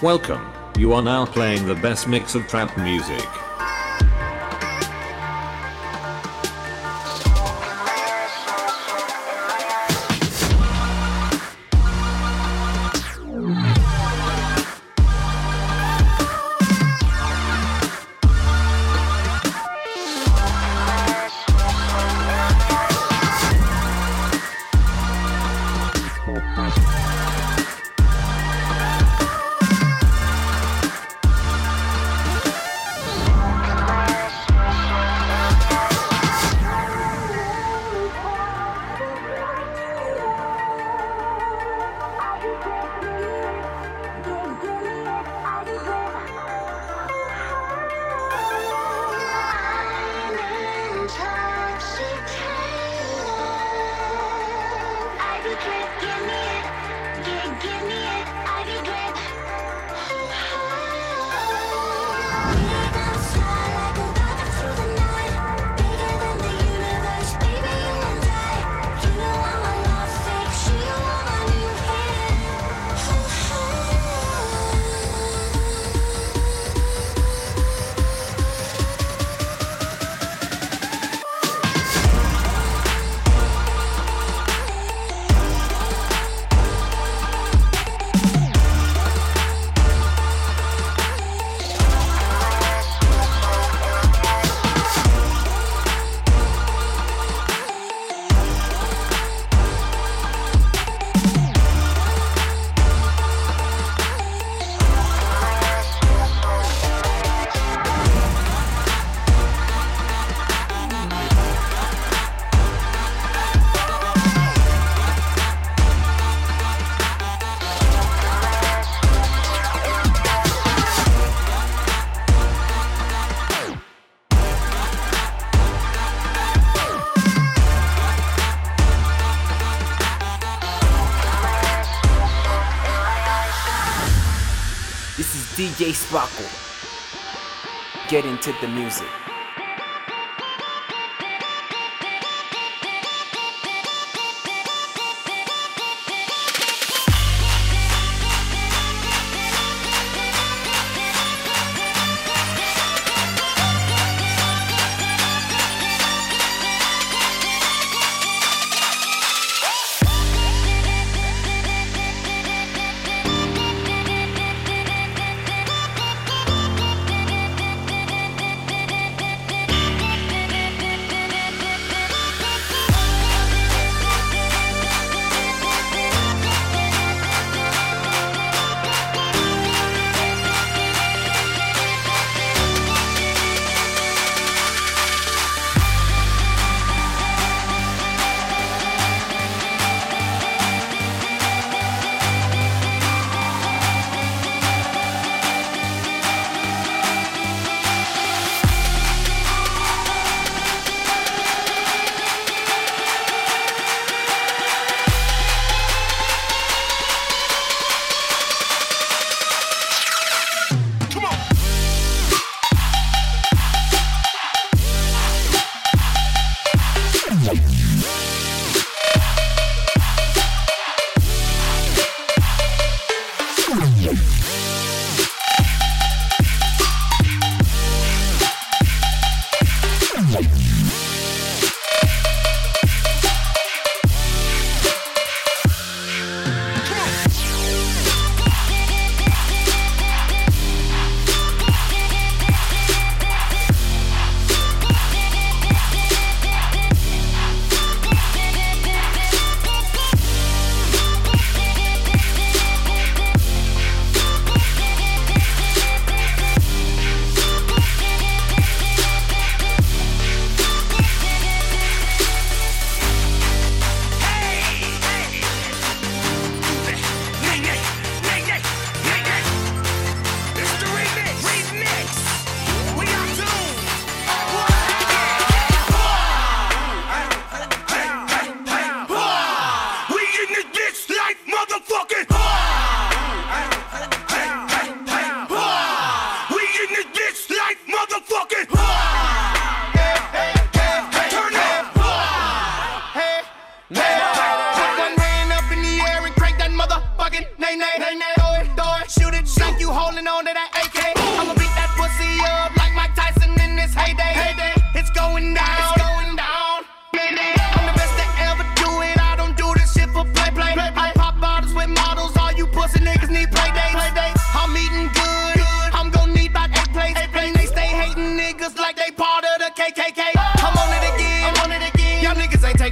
Welcome. You are now playing the best mix of trap music. Get into the music.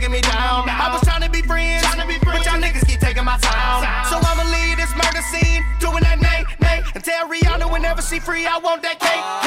taking me down. I was trying to be friends, to be friends, but y'all niggas keep taking my time. So I'ma leave this murder scene, doing that nay, nay, and tell Rihanna whenever she free, I want that cake.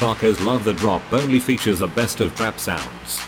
Parkers Love the Drop only features the best of trap sounds.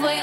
way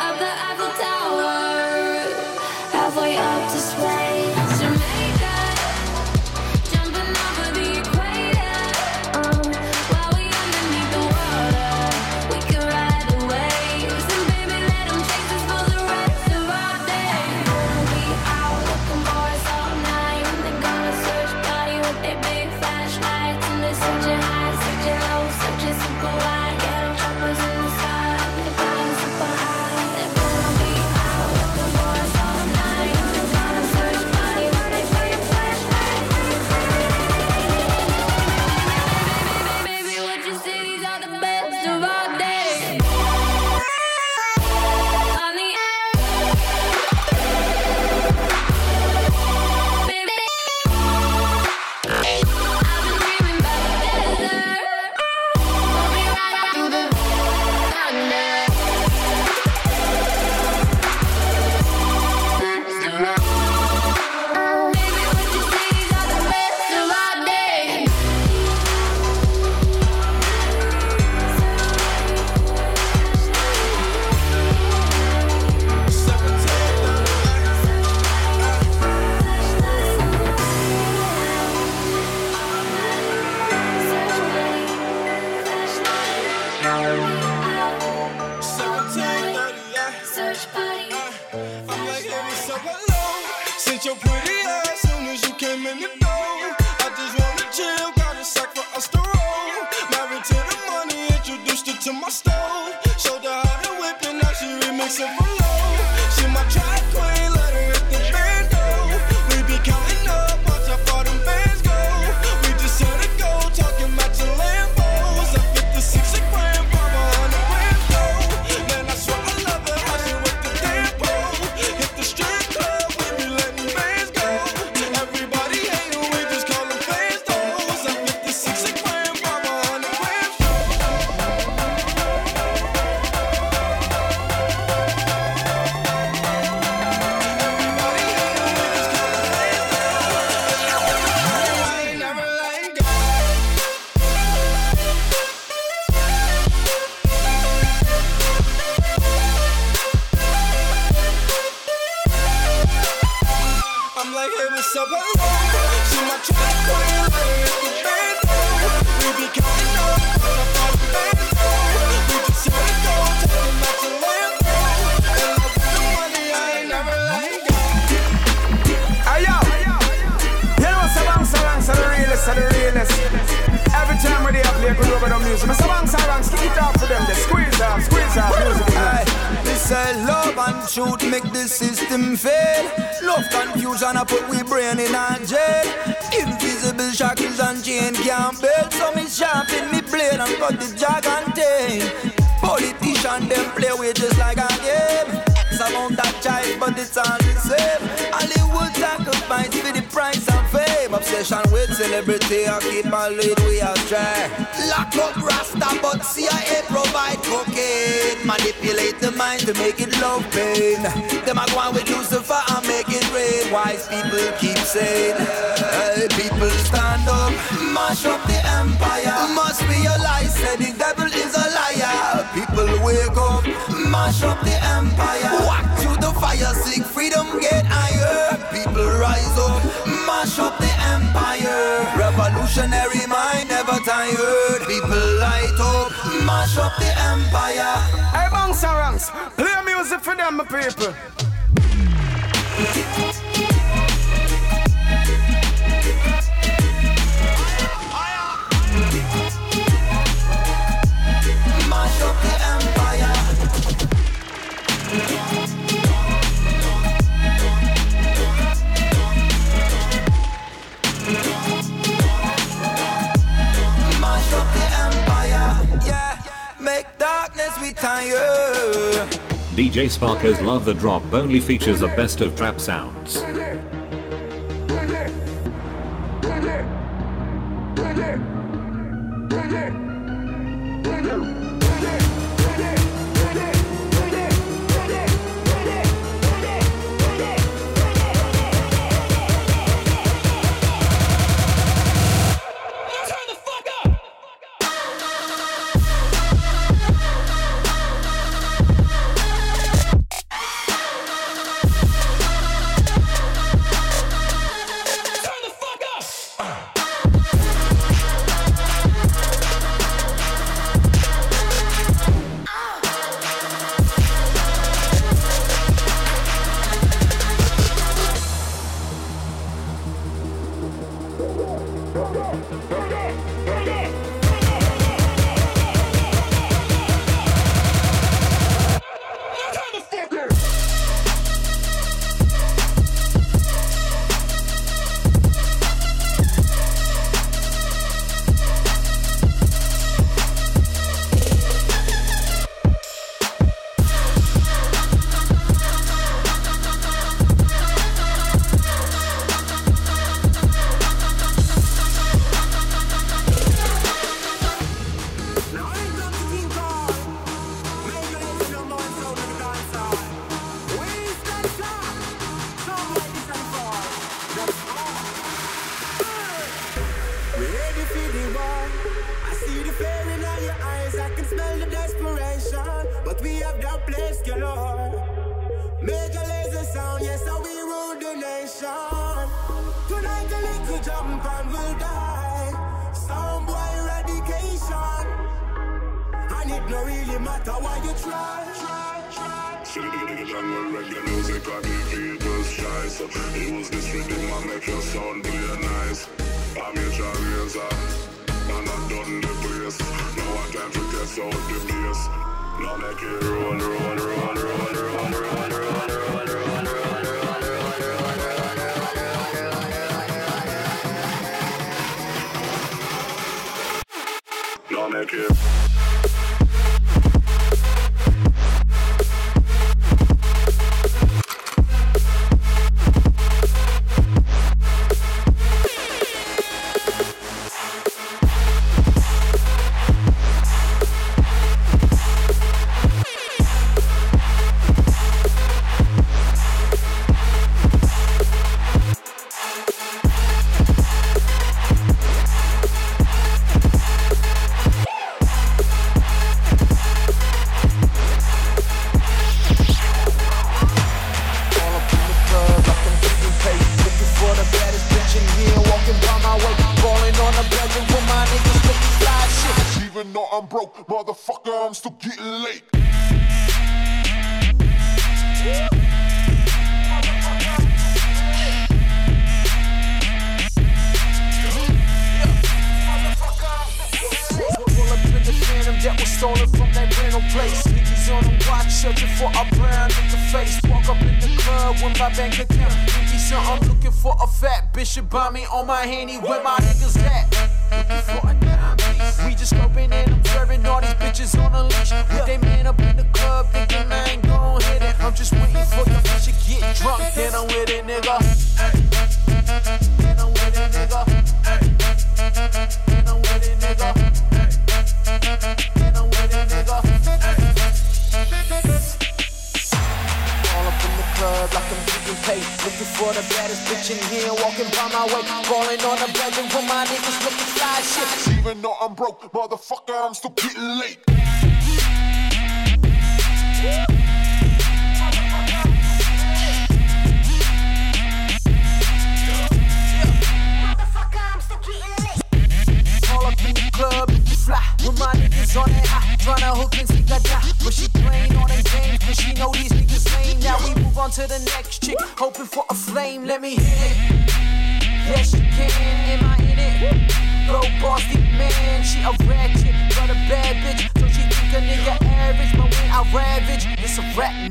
Jackson. Shoot, make the system fail. Love confusion, I put we brain in a jail. Invisible shackles and chain can't build. So me sharpen me blade and cut the jog and tail. Politician them play with just like a game. X amount that child, but it's all the same. Hollywood sacrifice for the price of fame. Obsession with celebrity, I keep my lead, we are try. Lock up Rasta, but CIA provide cocaine. Manipulate the mind to make it love pain. Them are going with Lucifer and make it rain. Wise people keep saying, hey, people stand up, mash up the empire. Must lie, say the devil is a liar. People wake up, mash up the empire. Walk through the fire, seek freedom, get higher. People rise up, mash up the empire. Revolutionary mind never tired. People light up, mash up the empire. Hey, and Ranks, play music for them, my people. Retire. DJ Sparcko's Love the Drop only features the best of trap sounds. For the war. I see the fear in all your eyes. I can smell the desperation. But we have that place galore. Major Lazer sound, yes, how we rule the nation. Tonight a little jump and we'll die. Sound boy eradication. And it no really matter why you try. try, try. Jungle reggae music and the people's choice Use this rhythm and make your sound play nice I miss your laser. And I done the place. Now I can't forget so the place. Now make it run, place. Niggas on the watch, searching for a brand in the club when my bank account empty. So I'm looking for a fat bitch to buy me on my handy. Where my niggas at? Looking for a piece. We just scoping and I'm serving all these bitches on a leash. With they man up in the club, thinking I ain't gon' hit it. I'm just waiting for your bitch to get drunk, then I'm with it, nigga. Paid. Looking for the baddest bitch in here, walking by my way. Falling on the bed with my niggas looking fly shit. Even though I'm broke, motherfucker, I'm still getting late.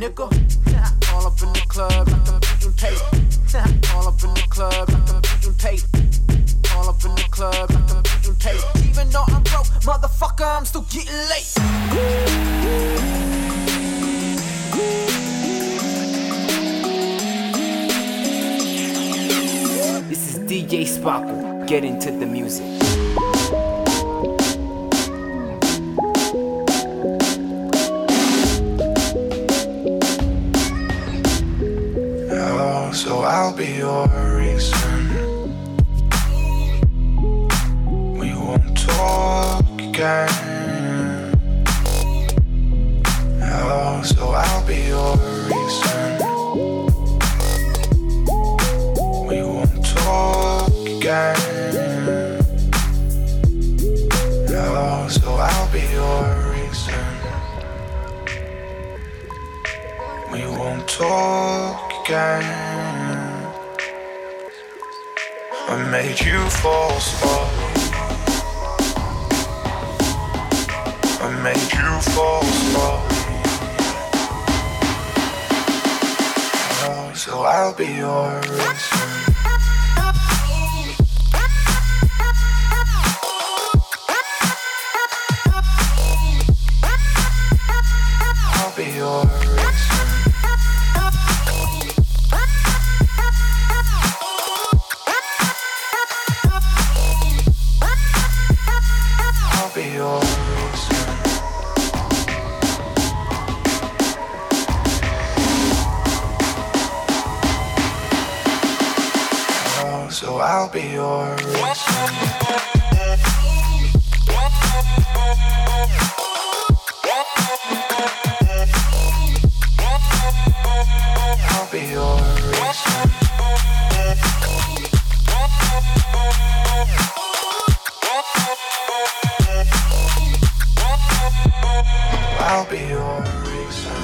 Nigga. All up in the club, like I'm paid. All up in the club, like I'm paid. All up in the club, like I'm paid. Even though I'm broke, motherfucker, I'm still getting late. This is DJ Sparcko. Get into the music. Your reason. We won't talk again. Oh, so I'll be your reason. We won't talk again. Oh, so I'll be your reason. We won't talk again. Made you fall slowly. I made you fall slowly. Oh, so I'll be your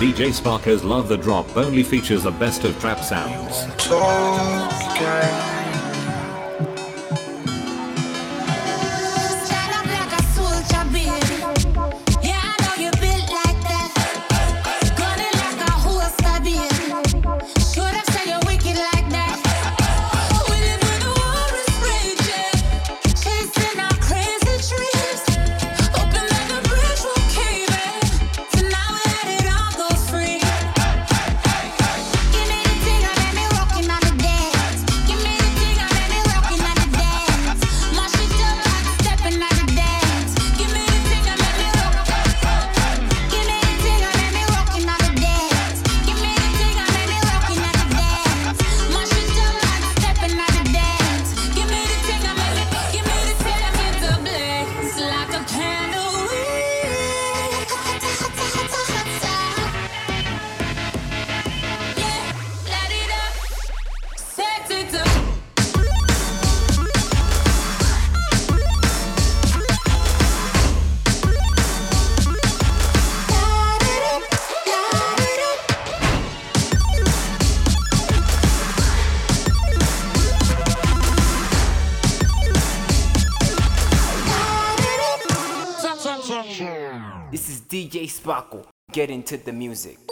DJ Sparcko's Love the Drop only features the best of trap sounds. Talk Sparcko. Get into the music.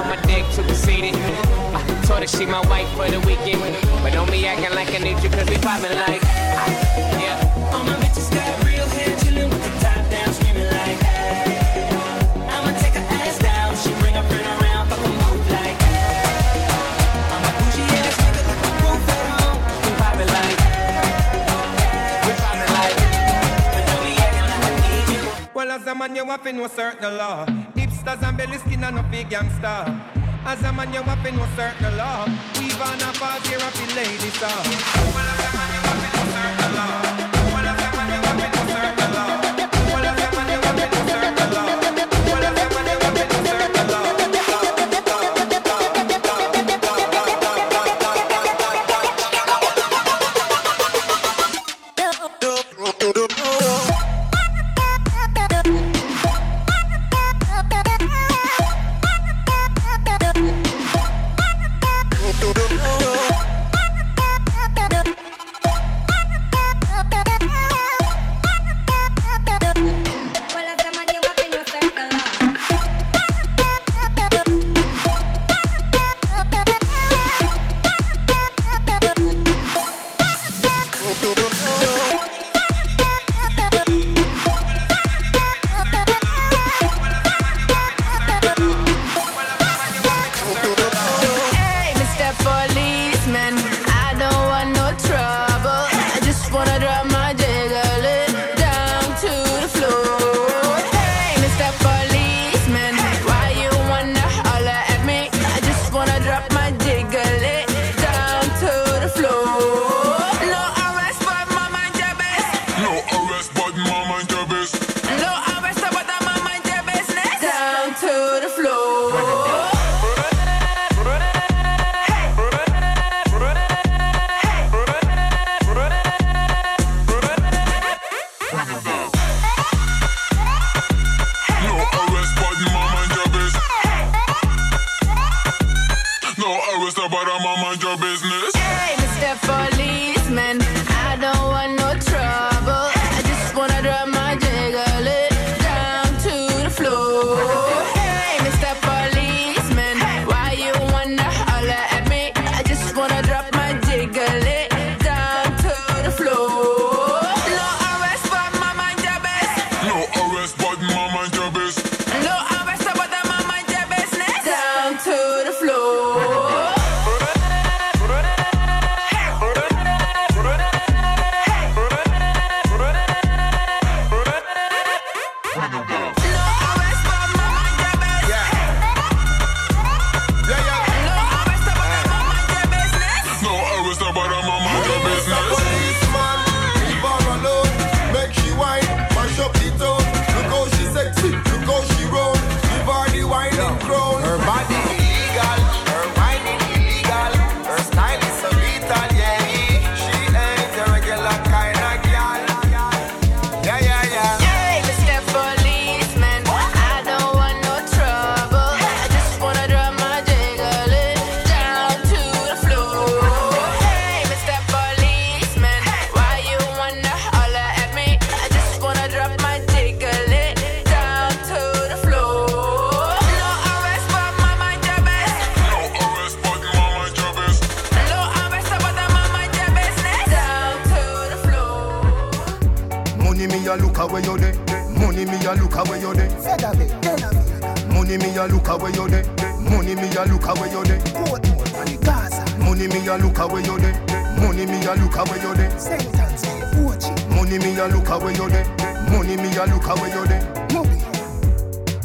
to the seated. I told her she my wife for the weekend. But don't be acting like I need you, cause we poppin' like. Yeah. All my bitches got real hair, chillin' with the top down, screaming like, hey. I'ma take her ass down, she bring her friend around, fuck 'em both like, hey. I'm a bougie ass nigga with the roof at home. We poppin' like. We poppin' like. But don't be acting like I need you. Well, as a man, you have to know certain law. Hipsters and belly skin and no big gangster. As a man, you have to know certain law. Weave on a pass here of the ladies, sir. Well, as a man, you have to know certain law. Oh.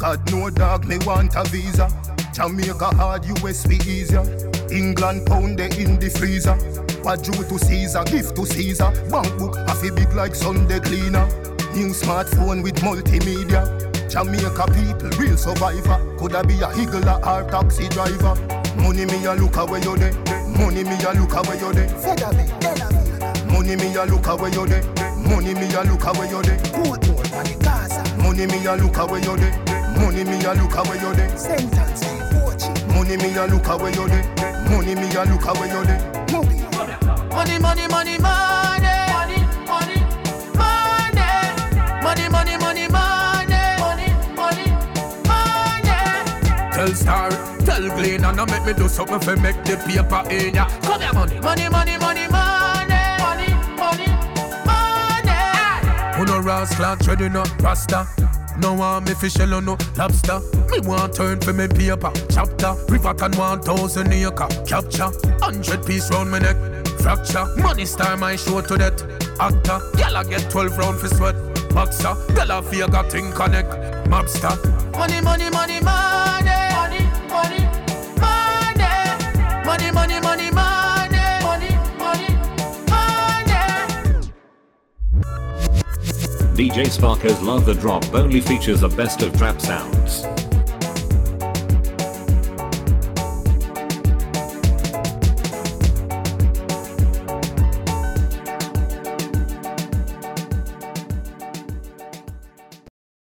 God no dog me want a visa. Jamaica hard, US be easier. England pound they in the freezer. What due to Caesar, gift to Caesar. Bank book, a fi big like Sunday cleaner. New smartphone with multimedia. Jamaica people, real survivor. Coulda be a higgler or taxi driver. Money me a look away you there. Money me a look away you there. Money me a look away you there. Money me a look away you there. Portmore and the Gaza. Money me a look away you there. Money me a look away you there. Sentence Money me a look away you there. Money me a look away you there. Money, money, money, money. Money, money, money. Money, money, money, money. Money, money, money. Tell Star, tell Glenn, and I make me do something for make the paper in ya. Come here, money. Money, money, money, money. Money, money, money. Who no rascal, treading up rasta. No want me fish or no lobster. Me want turn for me paper chapter. River can one thousand acre capture. Hundred piece round me neck fracture. Money star my show to that actor. Gyal I get twelve round for sweat. Boxer, gyal I feel got thing connect. Mobster. Money, money. Money, money, DJ Sparcko's Love the Drop only features the best of trap sounds.